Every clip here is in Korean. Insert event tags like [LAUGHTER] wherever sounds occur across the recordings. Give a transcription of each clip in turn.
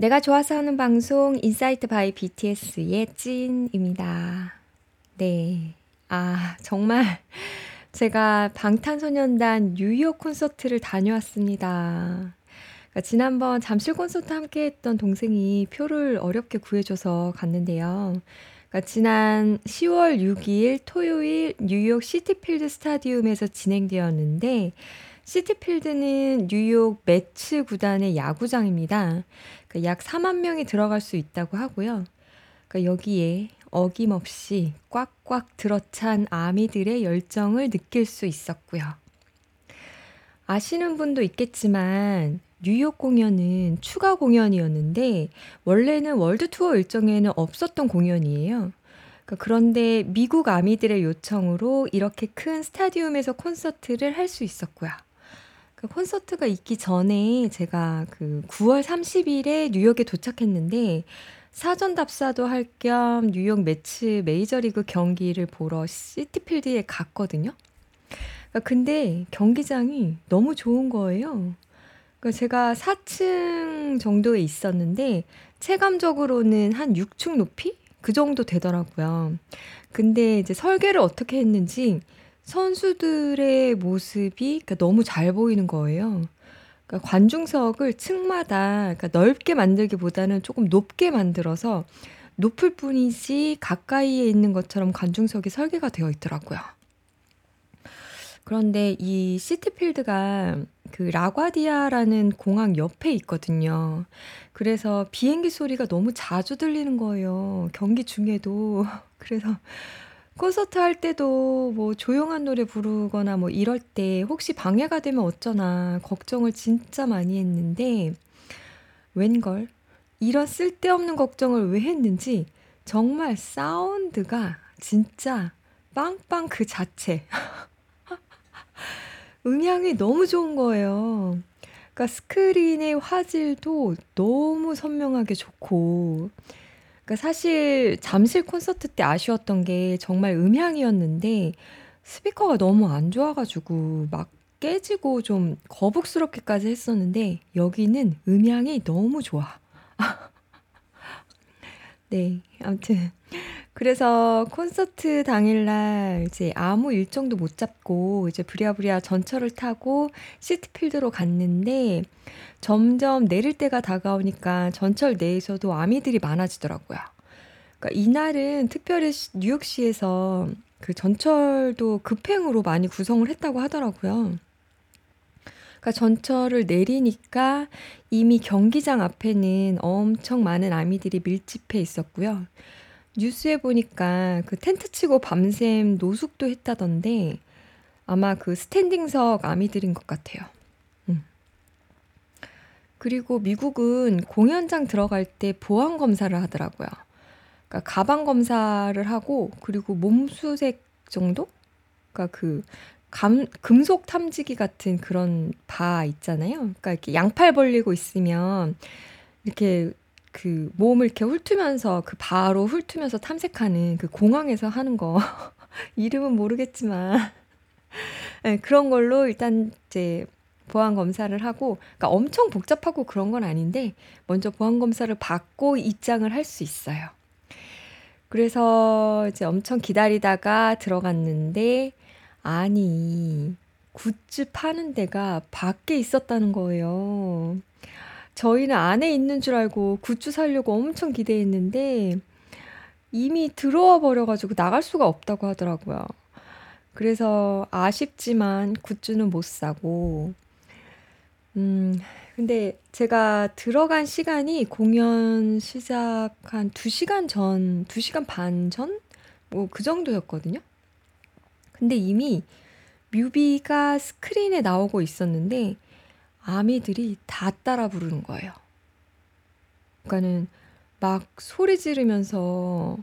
내가 좋아서 하는 방송 Insight by BTS의 찐입니다. 네. 아, 정말 [LAUGHS] 제가 방탄소년단 뉴욕 콘서트를 다녀왔습니다. 그러니까 지난번 잠실 콘서트 함께 했던 동생이 표를 어렵게 구해줘서 갔는데요. 그러니까 지난 10월 6일 토요일 뉴욕 시티필드 스타디움에서 진행되었는데 시티필드는 뉴욕 메츠 구단의 야구장입니다. 그러니까 약 4만 명이 들어갈 수 있다고 하고요. 그러니까 여기에 어김없이 꽉꽉 들어찬 아미들의 열정을 느낄 수 있었고요. 아시는 분도 있겠지만 뉴욕 공연은 추가 공연이었는데 원래는 월드 투어 일정에는 없었던 공연이에요. 그러니까 그런데 미국 아미들의 요청으로 이렇게 큰 스타디움에서 콘서트를 할 수 있었고요. 그 콘서트가 있기 전에 제가 그 9월 30일에 뉴욕에 도착했는데 사전 답사도 할 겸 뉴욕 매치 메이저리그 경기를 보러 시티필드에 갔거든요. 그러니까 근데 경기장이 너무 좋은 거예요. 그러니까 제가 4층 정도에 있었는데 체감적으로는 한 6층 높이 그 정도 되더라고요. 근데 이제 설계를 어떻게 했는지 선수들의 모습이 그러니까 너무 잘 보이는 거예요. 그러니까 관중석을 층마다 그러니까 넓게 만들기보다는 조금 높게 만들어서 높을 뿐이지 가까이에 있는 것처럼 관중석이 설계가 되어 있더라고요. 그런데 이 시티필드가 그 라과디아라는 공항 옆에 있거든요. 그래서 비행기 소리가 너무 자주 들리는 거예요. 경기 중에도. [LAUGHS] 그래서 콘서트 할 때도 뭐 조용한 노래 부르거나 뭐 이럴 때 혹시 방해가 되면 어쩌나 걱정을 진짜 많이 했는데 웬걸 이런 쓸데없는 걱정을 왜 했는지 정말 사운드가 진짜 빵빵 그 자체. [LAUGHS] 음향이 너무 좋은 거예요. 그러니까 스크린의 화질도 너무 선명하게 좋고 그러니까 사실 잠실 콘서트 때 아쉬웠던 게 정말 음향이었는데 스피커가 너무 안 좋아 가지고 막 깨지고 좀 거북스럽게까지 했었는데 여기는 음향이 너무 좋아. [LAUGHS] 네. 아무튼 그래서 콘서트 당일날 이제 아무 일정도 못 잡고 이제 부랴부랴 전철을 타고 시티필드로 갔는데 점점 내릴 때가 다가오니까 전철 내에서도 아미들이 많아지더라고요. 그러니까 이날은 특별히 뉴욕시에서 그 전철도 급행으로 많이 구성을 했다고 하더라고요. 그러니까 전철을 내리니까 이미 경기장 앞에는 엄청 많은 아미들이 밀집해 있었고요. 뉴스에 보니까 그 텐트 치고 밤샘 노숙도 했다던데 아마 그 스탠딩석 아미들인 것 같아요. 음. 그리고 미국은 공연장 들어갈 때 보안 검사를 하더라고요. 그러니까 가방 검사를 하고 그리고 몸수색 정도? 그러니까 그 감, 금속 탐지기 같은 그런 바 있잖아요. 그러니까 이렇게 양팔 벌리고 있으면 이렇게 그 몸을 이렇게 훑으면서 그 바로 훑으면서 탐색하는 그 공항에서 하는 거 [LAUGHS] 이름은 모르겠지만 네, [LAUGHS] 그런 걸로 일단 이제 보안 검사를 하고 그러니까 엄청 복잡하고 그런 건 아닌데 먼저 보안 검사를 받고 입장을 할 수 있어요. 그래서 이제 엄청 기다리다가 들어갔는데 아니 굿즈 파는 데가 밖에 있었다는 거예요. 저희는 안에 있는 줄 알고 굿즈 사려고 엄청 기대했는데 이미 들어와 버려 가지고 나갈 수가 없다고 하더라고요. 그래서 아쉽지만 굿즈는 못 사고 음 근데 제가 들어간 시간이 공연 시작 한 2 시간 전, 2 시간 반 전? 뭐 그 정도였거든요. 근데 이미 뮤비가 스크린에 나오고 있었는데 아미들이 다 따라 부르는 거예요. 그러니까는 막 소리 지르면서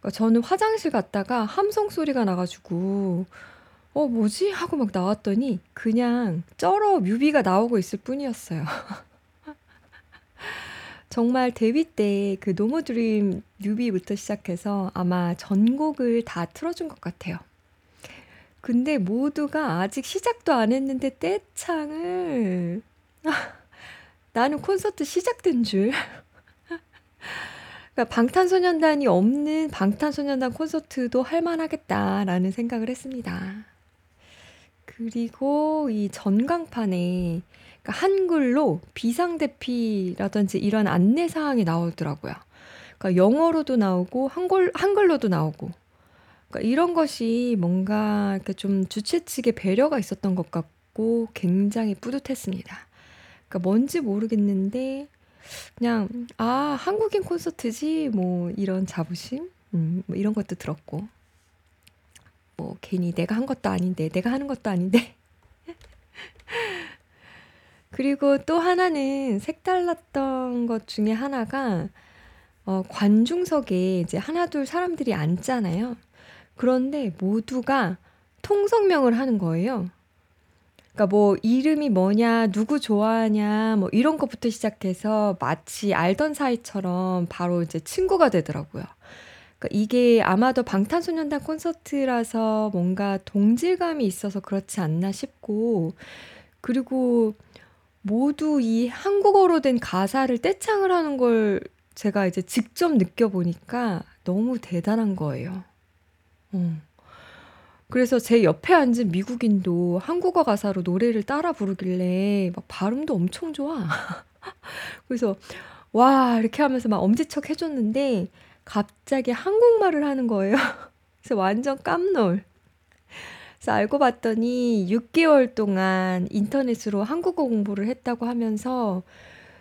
그러니까 저는 화장실 갔다가 함성 소리가 나 가지고 '어 뭐지?' 하고 막 나왔더니 그냥 쩔어 뮤비가 나오고 있을 뿐이었어요. [LAUGHS] 정말 데뷔 때 그 노모 드림 뮤비부터 시작해서 아마 전곡을 다 틀어 준 것 같아요. 근데 모두가 아직 시작도 안 했는데 떼창을 [LAUGHS] 나는 콘서트 시작된 줄 그러니까 방탄소년단이 없는 방탄소년단 콘서트도 할 만하겠다라는 생각을 했습니다. 그리고 이 전광판에 그러니까 한글로 비상대피라든지 이런 안내 사항이 나오더라고요. 그러니까 영어로도 나오고 한글 한글로도 나오고 그러니까 이런 것이 뭔가 이렇게 좀 주최 측의 배려가 있었던 것 같고 굉장히 뿌듯했습니다. 그러니까 뭔지 모르겠는데 그냥 '아 한국인 콘서트지.' 뭐 이런 자부심 음 뭐 이런 것도 들었고 뭐 괜히 내가 한 것도 아닌데 내가 하는 것도 아닌데 [LAUGHS] 그리고 또 하나는 색달랐던 것 중에 하나가 어 관중석에 이제 하나 둘 사람들이 앉잖아요. 그런데 모두가 통성명을 하는 거예요. 그러니까 뭐 이름이 뭐냐, 누구 좋아하냐, 뭐 이런 것부터 시작해서 마치 알던 사이처럼 바로 이제 친구가 되더라고요. 그러니까 이게 아마도 방탄소년단 콘서트라서 뭔가 동질감이 있어서 그렇지 않나 싶고, 그리고 모두 이 한국어로 된 가사를 떼창을 하는 걸 제가 이제 직접 느껴보니까 너무 대단한 거예요. 어. 그래서 제 옆에 앉은 미국인도 한국어 가사로 노래를 따라 부르길래 막 발음도 엄청 좋아. [LAUGHS] 그래서 와 이렇게 하면서 막 엄지척 해 줬는데 갑자기 한국말을 하는 거예요. [LAUGHS] 그래서 완전 깜놀. 그래서 알고 봤더니 6개월 동안 인터넷으로 한국어 공부를 했다고 하면서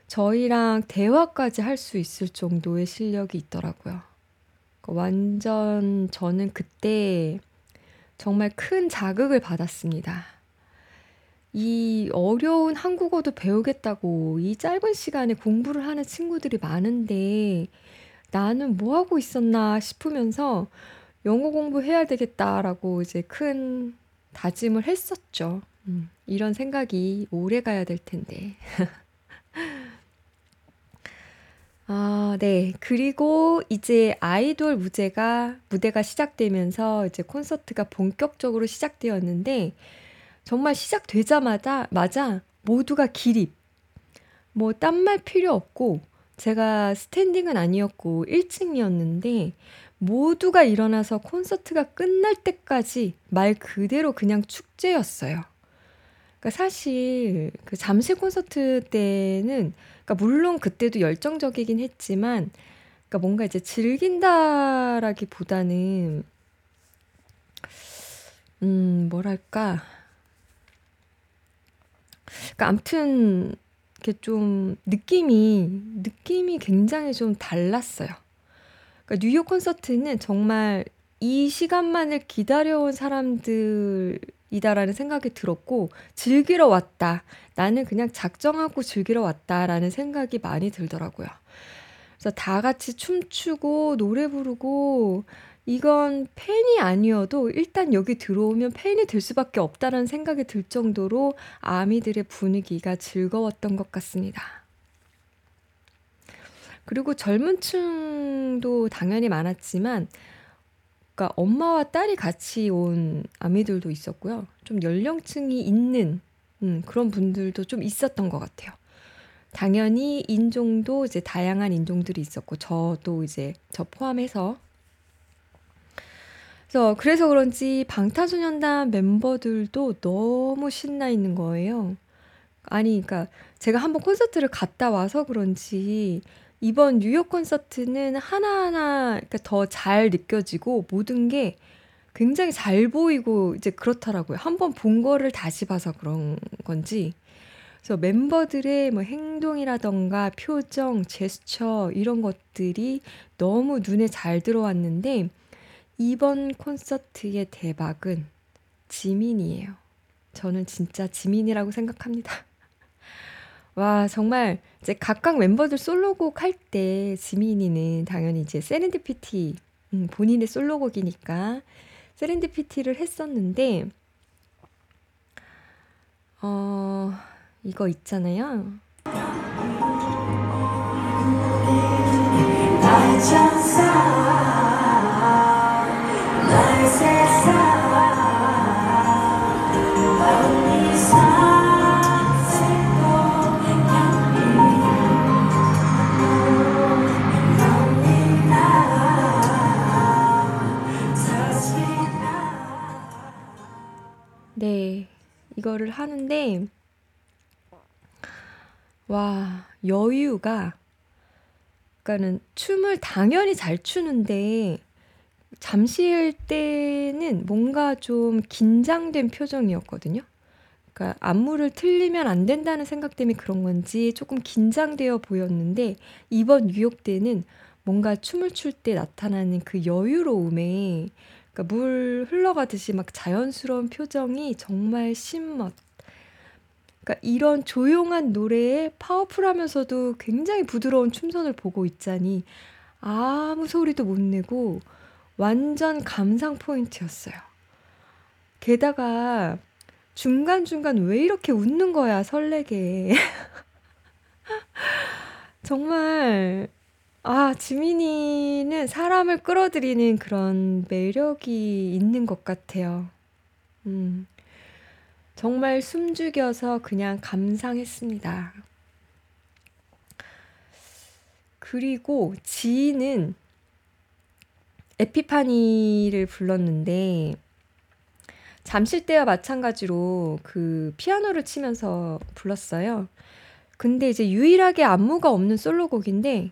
저희랑 대화까지 할 수 있을 정도의 실력이 있더라고요. 완전 저는 그때 정말 큰 자극을 받았습니다. 이 어려운 한국어도 배우겠다고 이 짧은 시간에 공부를 하는 친구들이 많은데 나는 뭐 하고 있었나 싶으면서 영어 공부해야 되겠다라고 이제 큰 다짐을 했었죠. 음, 이런 생각이 오래 가야 될 텐데. [LAUGHS] 아 네. 그리고 이제 아이돌 무대가 무대가 시작되면서 이제 콘서트가 본격적으로 시작되었는데 정말 시작되자마자 마자 모두가 기립. 뭐 딴 말 필요 없고 제가 스탠딩은 아니었고 1 층이었는데 모두가 일어나서 콘서트가 끝날 때까지 말 그대로 그냥 축제였어요. 그러니까 사실 그 잠실 콘서트 때는 그러니까 물론 그때도 열정적이긴 했지만 그러니까 뭔가 이제 즐긴다라기보다는 음 뭐랄까 그러니까 아무튼 이렇게 좀 느낌이 느낌이 굉장히 좀 달랐어요. 그러니까 뉴욕 콘서트는 정말 이 시간만을 기다려온 사람들 이다라는 생각이 들었고 즐기러 왔다. 나는 그냥 작정하고 즐기러 왔다라는 생각이 많이 들더라고요. 그래서 다 같이 춤추고 노래 부르고 이건 팬이 아니어도 일단 여기 들어오면 팬이 될 수밖에 없다는 생각이 들 정도로 아미들의 분위기가 즐거웠던 것 같습니다. 그리고 젊은 층도 당연히 많았지만 그러니까 엄마와 딸이 같이 온 아미들도 있었고요. 좀 연령층이 있는 음 그런 분들도 좀 있었던 것 같아요. 당연히 인종도 이제 다양한 인종들이 있었고 저도 이제 저 포함해서 그래서 그래서 그런지 방탄소년단 멤버들도 너무 신나 있는 거예요. 아니 그러니까 제가 한번 콘서트를 갔다 와서 그런지 이번 뉴욕 콘서트는 하나하나 그러니까 더 잘 느껴지고 모든 게 굉장히 잘 보이고 이제 그렇더라고요. 한번 본 거를 다시 봐서 그런 건지. 그래서 멤버들의 뭐 행동이라던가 표정, 제스처 이런 것들이 너무 눈에 잘 들어왔는데 이번 콘서트의 대박은 지민이에요. 저는 진짜 지민이라고 생각합니다. 와, 정말 이제 각각 멤버들 솔로곡 할 때 지민이는 당연히 이제 세렌디피티 음, 본인의 솔로곡이니까 세렌디피티를 했었는데 어 이거 있잖아요. 이거를 하는데 와, 여유가 그러니까는 춤을 당연히 잘 추는데 잠시일 때는 뭔가 좀 긴장된 표정이었거든요. 그러니까 안무를 틀리면 안 된다는 생각 때문에 그런 건지 조금 긴장되어 보였는데 이번 뉴욕 때는 뭔가 춤을 출 때 나타나는 그 여유로움에 그러니까 물 흘러가듯이 막 자연스러운 표정이 정말 신멋. 그러니까 이런 조용한 노래에 파워풀하면서도 굉장히 부드러운 춤선을 보고 있자니 아무 소리도 못 내고 완전 감상 포인트였어요. 게다가 중간중간 왜 이렇게 웃는 거야, 설레게. [LAUGHS] 정말, 아, 지민이는 사람을 끌어들이는 그런 매력이 있는 것 같아요. 음, 정말 숨죽여서 그냥 감상했습니다. 그리고 지인은 에피파니를 불렀는데 잠실 때와 마찬가지로 그 피아노를 치면서 불렀어요. 근데 이제 유일하게 안무가 없는 솔로곡인데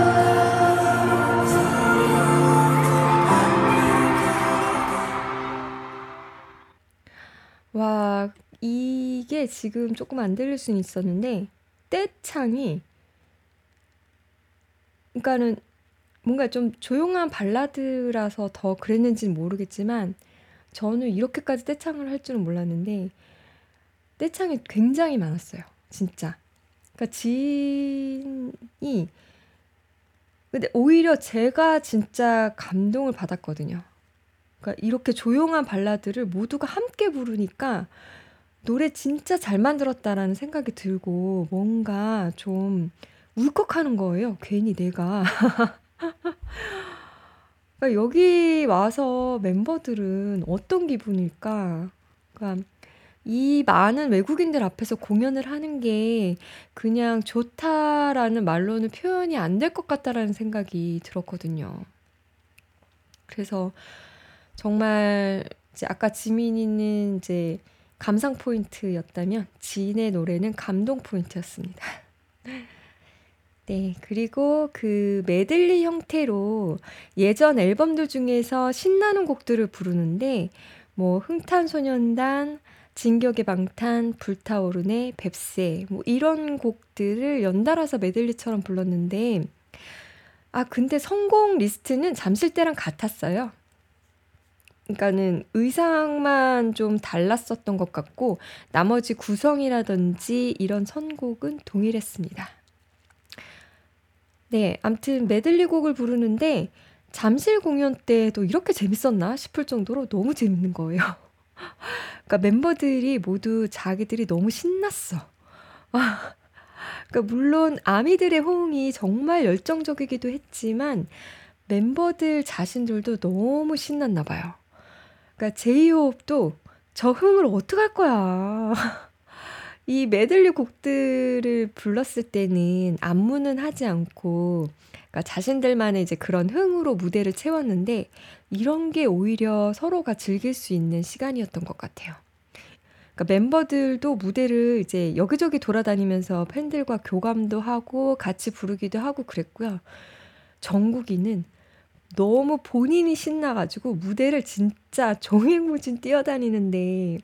지금 조금 안 들릴 수는 있었는데, 떼창이, 그러니까는 뭔가 좀 조용한 발라드라서 더 그랬는지는 모르겠지만, 저는 이렇게까지 떼창을 할 줄은 몰랐는데, 떼창이 굉장히 많았어요. 진짜. 그러니까 지인이, 근데 오히려 제가 진짜 감동을 받았거든요. 그러니까 이렇게 조용한 발라드를 모두가 함께 부르니까 노래 진짜 잘 만들었다라는 생각이 들고 뭔가 좀 울컥하는 거예요. 괜히 내가. [LAUGHS] 그러니까 여기 와서 멤버들은 어떤 기분일까? 그러니까 이 많은 외국인들 앞에서 공연을 하는 게 그냥 좋다라는 말로는 표현이 안 될 것 같다라는 생각이 들었거든요. 그래서 정말 이제 아까 지민이는 이제 감상 포인트였다면 지인의 노래는 감동 포인트였습니다. [LAUGHS] 네, 그리고 그 메들리 형태로 예전 앨범들 중에서 신나는 곡들을 부르는데 뭐 흥탄소년단, 진격의 방탄, 불타오르네, 뱁새 뭐 이런 곡들을 연달아서 메들리처럼 불렀는데 아 근데 선곡 리스트는 잠실 때랑 같았어요. 그러니까는 의상만 좀 달랐었던 것 같고 나머지 구성이라든지 이런 선곡은 동일했습니다. 네, 암튼 메들리 곡을 부르는데 잠실 공연 때도 이렇게 재밌었나 싶을 정도로 너무 재밌는 거예요. [LAUGHS] 그러니까 멤버들이 모두 자기들이 너무 신났어. 아, [LAUGHS] 그러니까 물론 아미들의 호응이 정말 열정적이기도 했지만 멤버들 자신들도 너무 신났나 봐요. 그러니까 제이홉도 저 흥을 어떡할 거야. [LAUGHS] 이 메들리 곡들을 불렀을 때는 안무는 하지 않고 그러니까 자신들만의 이제 그런 흥으로 무대를 채웠는데 이런 게 오히려 서로가 즐길 수 있는 시간이었던 것 같아요. 그러니까 멤버들도 무대를 이제 여기저기 돌아다니면서 팬들과 교감도 하고 같이 부르기도 하고 그랬고요. 정국이는 너무 본인이 신나가지고 무대를 진짜 종횡무진 뛰어다니는데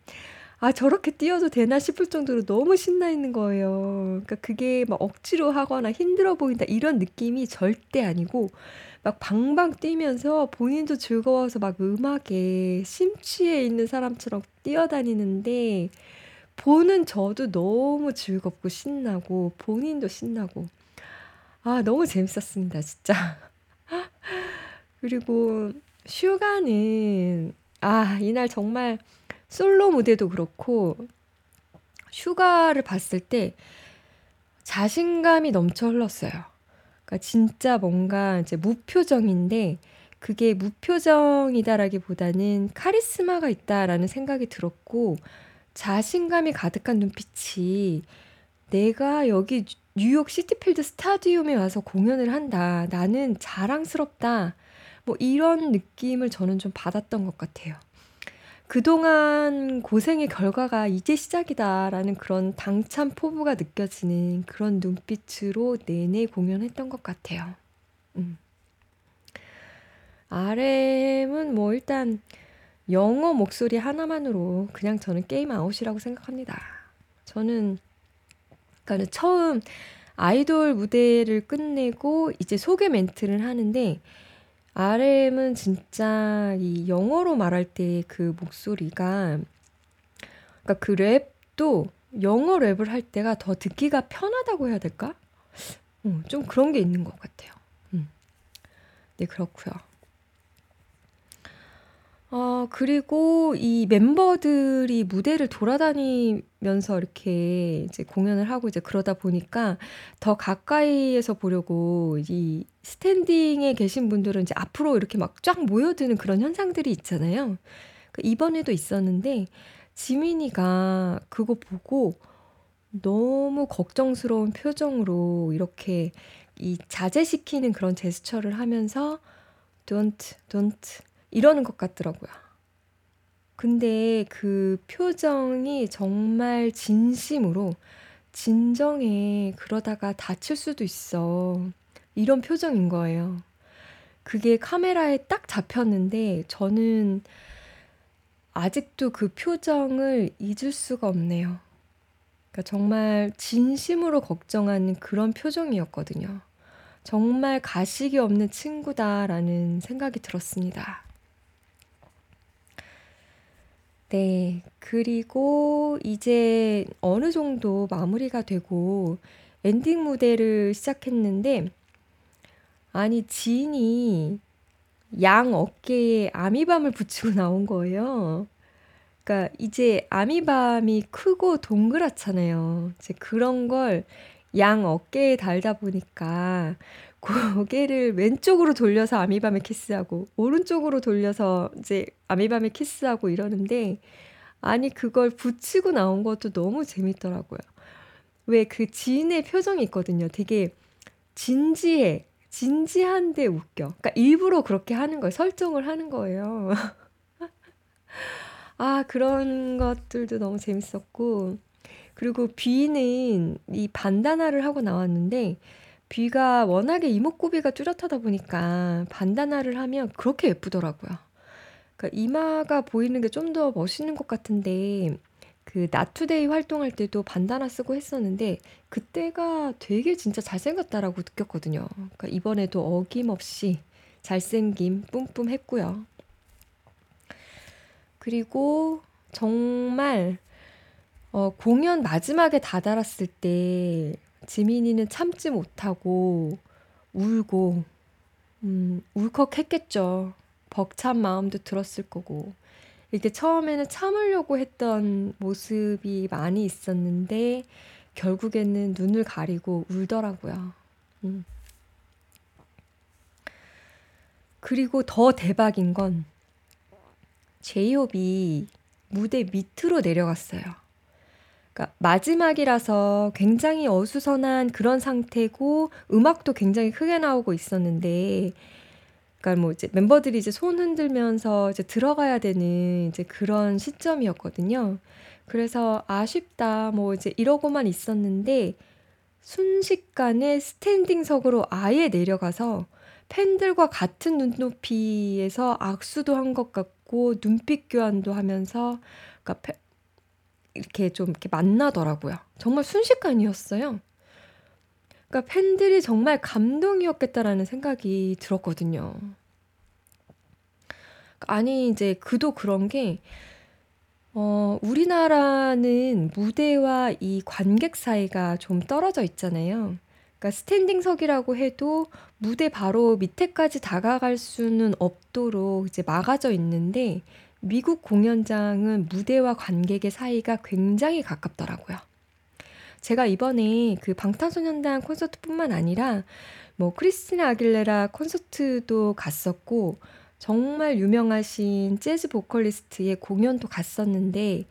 아 저렇게 뛰어도 되나 싶을 정도로 너무 신나 있는 거예요. 그러니까 그게 막 억지로 하거나 힘들어 보인다 이런 느낌이 절대 아니고 막 방방 뛰면서 본인도 즐거워서 막 음악에 심취해 있는 사람처럼 뛰어다니는데 보는 저도 너무 즐겁고 신나고 본인도 신나고 아 너무 재밌었습니다 진짜. [LAUGHS] 그리고 슈가는 아 이날 정말 솔로 무대도 그렇고 슈가를 봤을 때 자신감이 넘쳐 흘렀어요. 그러니까 진짜 뭔가 이제 무표정인데 그게 무표정이다라기보다는 카리스마가 있다라는 생각이 들었고 자신감이 가득한 눈빛이 내가 여기 뉴욕 시티필드 스타디움에 와서 공연을 한다. 나는 자랑스럽다. 뭐 이런 느낌을 저는 좀 받았던 것 같아요. 그동안 고생의 결과가 이제 시작이다라는 그런 당찬 포부가 느껴지는 그런 눈빛으로 내내 공연했던 것 같아요. 음. RM은 뭐 일단 영어 목소리 하나만으로 그냥 저는 게임 아웃이라고 생각합니다. 저는 그러니까 처음 아이돌 무대를 끝내고 이제 소개 멘트를 하는데 RM은 진짜 이 영어로 말할 때 그 목소리가 그러니까 그 랩도 영어 랩을 할 때가 더 듣기가 편하다고 해야 될까? 어, 좀 그런 게 있는 것 같아요. 음. 네, 그렇고요. 어 그리고 이 멤버들이 무대를 돌아다니면서 이렇게 이제 공연을 하고 이제 그러다 보니까 더 가까이에서 보려고 이 스탠딩에 계신 분들은 이제 앞으로 이렇게 막 쫙 모여드는 그런 현상들이 있잖아요. 그 이번에도 있었는데 지민이가 그거 보고 너무 걱정스러운 표정으로 이렇게 이 자제시키는 그런 제스처를 하면서 "Don't, don't." 이러는 것 같더라고요. 근데 그 표정이 정말 진심으로 진정해. 그러다가 다칠 수도 있어. 이런 표정인 거예요. 그게 카메라에 딱 잡혔는데 저는 아직도 그 표정을 잊을 수가 없네요. 그러니까 정말 진심으로 걱정하는 그런 표정이었거든요. 정말 가식이 없는 친구다라는 생각이 들었습니다. 네. 그리고 이제 어느 정도 마무리가 되고 엔딩 무대를 시작했는데 아니 진이 양 어깨에 아미밤을 붙이고 나온 거예요. 그러니까 이제 아미밤이 크고 동그랗잖아요. 이제 그런 걸 양 어깨에 달다 보니까 고개를 [LAUGHS] 왼쪽으로 돌려서 아미밤에 키스하고 오른쪽으로 돌려서 이제 아미밤에 키스하고 이러는데 아니 그걸 붙이고 나온 것도 너무 재밌더라고요. 왜 그 지인의 표정이 있거든요. 되게 진지해. 진지한데 웃겨. 그러니까 일부러 그렇게 하는 거예요. 설정을 하는 거예요. [LAUGHS] 아, 그런 것들도 너무 재밌었고. 그리고 비는 이 반다나를 하고 나왔는데 귀가 워낙에 이목구비가 뚜렷하다 보니까 반다나를 하면 그렇게 예쁘더라고요. 그러니까 이마가 보이는 게 좀 더 멋있는 것 같은데 그 나투데이 활동할 때도 반다나 쓰고 했었는데 그때가 되게 진짜 잘생겼다라고 느꼈거든요. 그러니까 이번에도 어김없이 잘생김 뿜뿜 했고요. 그리고 정말 어 공연 마지막에 다다랐을 때 지민이는 참지 못하고 울고 음 울컥했겠죠. 벅찬 마음도 들었을 거고. 이렇게 처음에는 참으려고 했던 모습이 많이 있었는데 결국에는 눈을 가리고 울더라고요. 음. 그리고 더 대박인 건 제이홉이 무대 밑으로 내려갔어요. 그러니까 마지막이라서 굉장히 어수선한 그런 상태고 음악도 굉장히 크게 나오고 있었는데 그러니까 뭐 이제 멤버들이 이제 손 흔들면서 이제 들어가야 되는 이제 그런 시점이었거든요. 그래서 '아쉽다.' 뭐 이제 이러고만 있었는데 순식간에 스탠딩석으로 아예 내려가서 팬들과 같은 눈높이에서 악수도 한 것 같고 눈빛 교환도 하면서 그러니까 이렇게 좀 이렇게 만나더라고요. 정말 순식간이었어요. 그러니까 팬들이 정말 감동이었겠다라는 생각이 들었거든요. 아니 이제 그도 그런 게 어 우리나라는 무대와 이 관객 사이가 좀 떨어져 있잖아요. 그러니까 스탠딩석이라고 해도 무대 바로 밑에까지 다가갈 수는 없도록 이제 막아져 있는데 미국 공연장은 무대와 관객의 사이가 굉장히 가깝더라고요. 제가 이번에 그 방탄소년단 콘서트뿐만 아니라 뭐 크리스티나 아길레라 콘서트도 갔었고 정말 유명하신 재즈 보컬리스트의 공연도 갔었는데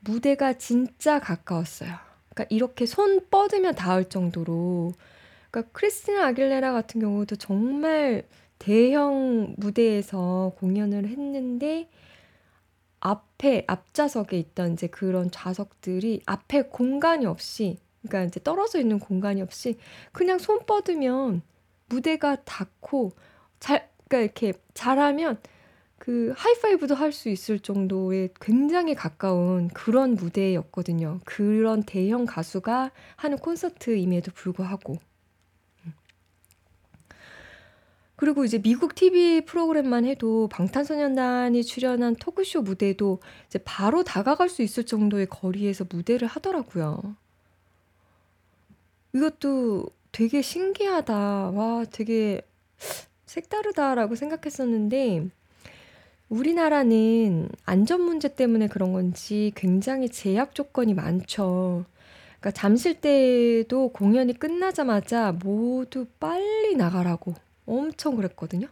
무대가 진짜 가까웠어요. 그러니까 이렇게 손 뻗으면 닿을 정도로 그러니까 크리스티나 아길레라 같은 경우도 정말 대형 무대에서 공연을 했는데 앞에 앞좌석에 있던 이제 그런 좌석들이 앞에 공간이 없이 그러니까 이제 떨어져 있는 공간이 없이 그냥 손 뻗으면 무대가 닿고 잘 그러니까 이렇게 잘하면 그 하이파이브도 할 수 있을 정도의 굉장히 가까운 그런 무대였거든요. 그런 대형 가수가 하는 콘서트임에도 불구하고. 그리고 이제 미국 TV 프로그램만 해도 방탄소년단이 출연한 토크쇼 무대도 이제 바로 다가갈 수 있을 정도의 거리에서 무대를 하더라고요. 이것도 되게 신기하다. 와, 되게 색다르다라고 생각했었는데, 우리나라는 안전 문제 때문에 그런 건지 굉장히 제약 조건이 많죠. 그러니까 잠실 때도 공연이 끝나자마자 모두 빨리 나가라고 엄청 그랬거든요.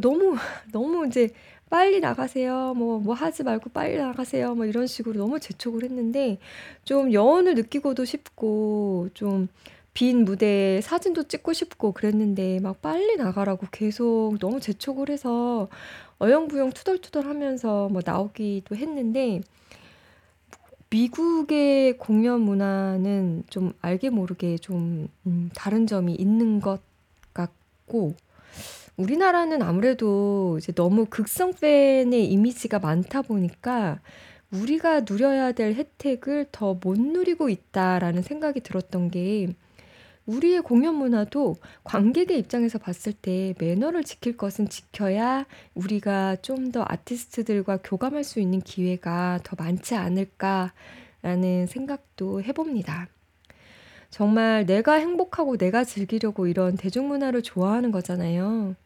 너무 너무 이제 "빨리 나가세요." 뭐 "뭐 하지 말고 빨리 나가세요." 뭐 이런 식으로 너무 재촉을 했는데 좀 여운을 느끼고도 싶고 좀 빈 무대에 사진도 찍고 싶고 그랬는데 막 빨리 나가라고 계속 너무 재촉을 해서 어영부영 투덜투덜 하면서 뭐 나오기도 했는데 미국의 공연 문화는 좀 알게 모르게 좀 음 다른 점이 있는 것 같고 우리나라는 아무래도 이제 너무 극성 팬의 이미지가 많다 보니까 우리가 누려야 될 혜택을 더 못 누리고 있다라는 생각이 들었던 게 우리의 공연 문화도 관객의 입장에서 봤을 때 매너를 지킬 것은 지켜야 우리가 좀 더 아티스트들과 교감할 수 있는 기회가 더 많지 않을까라는 생각도 해봅니다. 정말 내가 행복하고 내가 즐기려고 이런 대중문화를 좋아하는 거잖아요.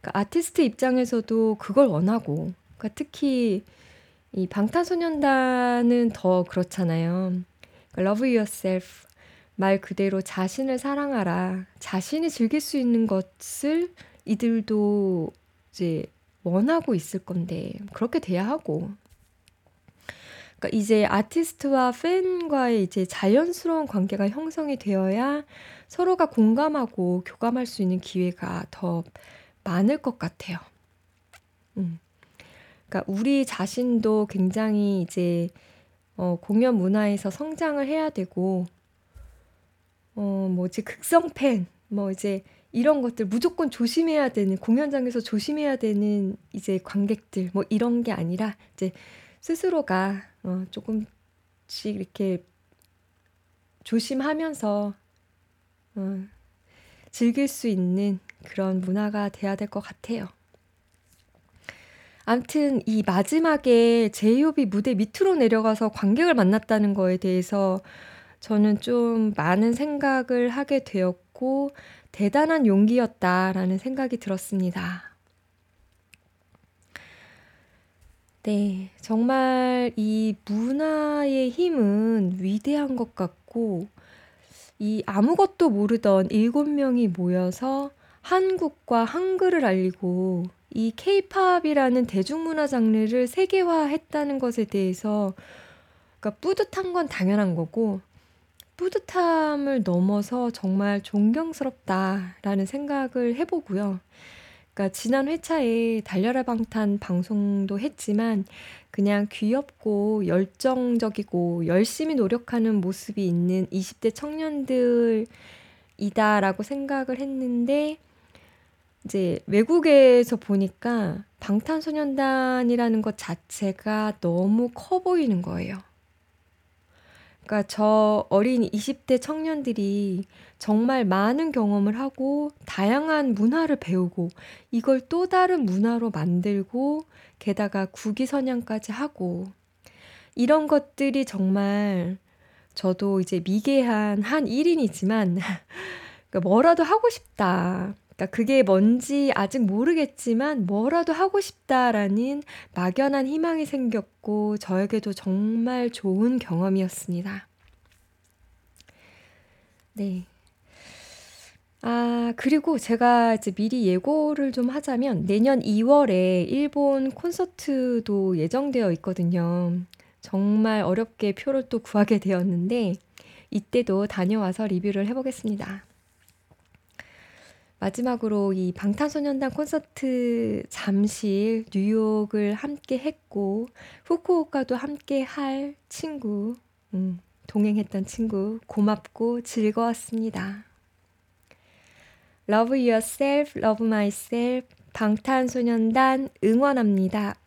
그러니까 아티스트 입장에서도 그걸 원하고, 그러니까 특히 이 방탄소년단은 더 그렇잖아요. 그러니까 Love yourself. 말 그대로 자신을 사랑하라. 자신이 즐길 수 있는 것을 이들도 이제 원하고 있을 건데, 그렇게 돼야 하고. 그러니까 이제 아티스트와 팬과의 이제 자연스러운 관계가 형성이 되어야 서로가 공감하고 교감할 수 있는 기회가 더 많을 것 같아요. 음. 그러니까 우리 자신도 굉장히 이제 어, 공연 문화에서 성장을 해야 되고, 어, 뭐지, 극성 팬, 뭐 이제 이런 것들 무조건 조심해야 되는, 공연장에서 조심해야 되는 이제 관객들, 뭐 이런 게 아니라 이제 스스로가 어, 조금씩 이렇게 조심하면서 어, 즐길 수 있는 그런 문화가 돼야 될 것 같아요. 암튼 이 마지막에 제이홉이 무대 밑으로 내려가서 관객을 만났다는 거에 대해서 저는 좀 많은 생각을 하게 되었고 대단한 용기였다라는 생각이 들었습니다. 네. 정말 이 문화의 힘은 위대한 것 같고 이 아무것도 모르던 일곱 명이 모여서 한국과 한글을 알리고 이 케이팝이라는 대중문화 장르를 세계화했다는 것에 대해서 그러니까 뿌듯한 건 당연한 거고 뿌듯함을 넘어서 정말 존경스럽다라는 생각을 해 보고요. 그러니까 지난 회차에 달려라 방탄 방송도 했지만 그냥 귀엽고 열정적이고 열심히 노력하는 모습이 있는 20대 청년들이다라고 생각을 했는데 이제 외국에서 보니까 방탄소년단이라는 것 자체가 너무 커 보이는 거예요. 그러니까 저 어린 20대 청년들이 정말 많은 경험을 하고 다양한 문화를 배우고 이걸 또 다른 문화로 만들고 게다가 국위선양까지 하고 이런 것들이 정말 저도 이제 미개한 한 1인이지만 [LAUGHS] 그러니까 뭐라도 하고 싶다. 그러니까 그게 뭔지 아직 모르겠지만 뭐라도 하고 싶다라는 막연한 희망이 생겼고 저에게도 정말 좋은 경험이었습니다. 네. 아 그리고 제가 이제 미리 예고를 좀 하자면 내년 2 월에 일본 콘서트도 예정되어 있거든요. 정말 어렵게 표를 또 구하게 되었는데 이때도 다녀와서 리뷰를 해 보겠습니다. 마지막으로 이 방탄소년단 콘서트 잠실 뉴욕을 함께 했고 후쿠오카도 함께 할 친구 음 동행했던 친구 고맙고 즐거웠습니다. Love yourself, love myself. 방탄소년단 응원합니다.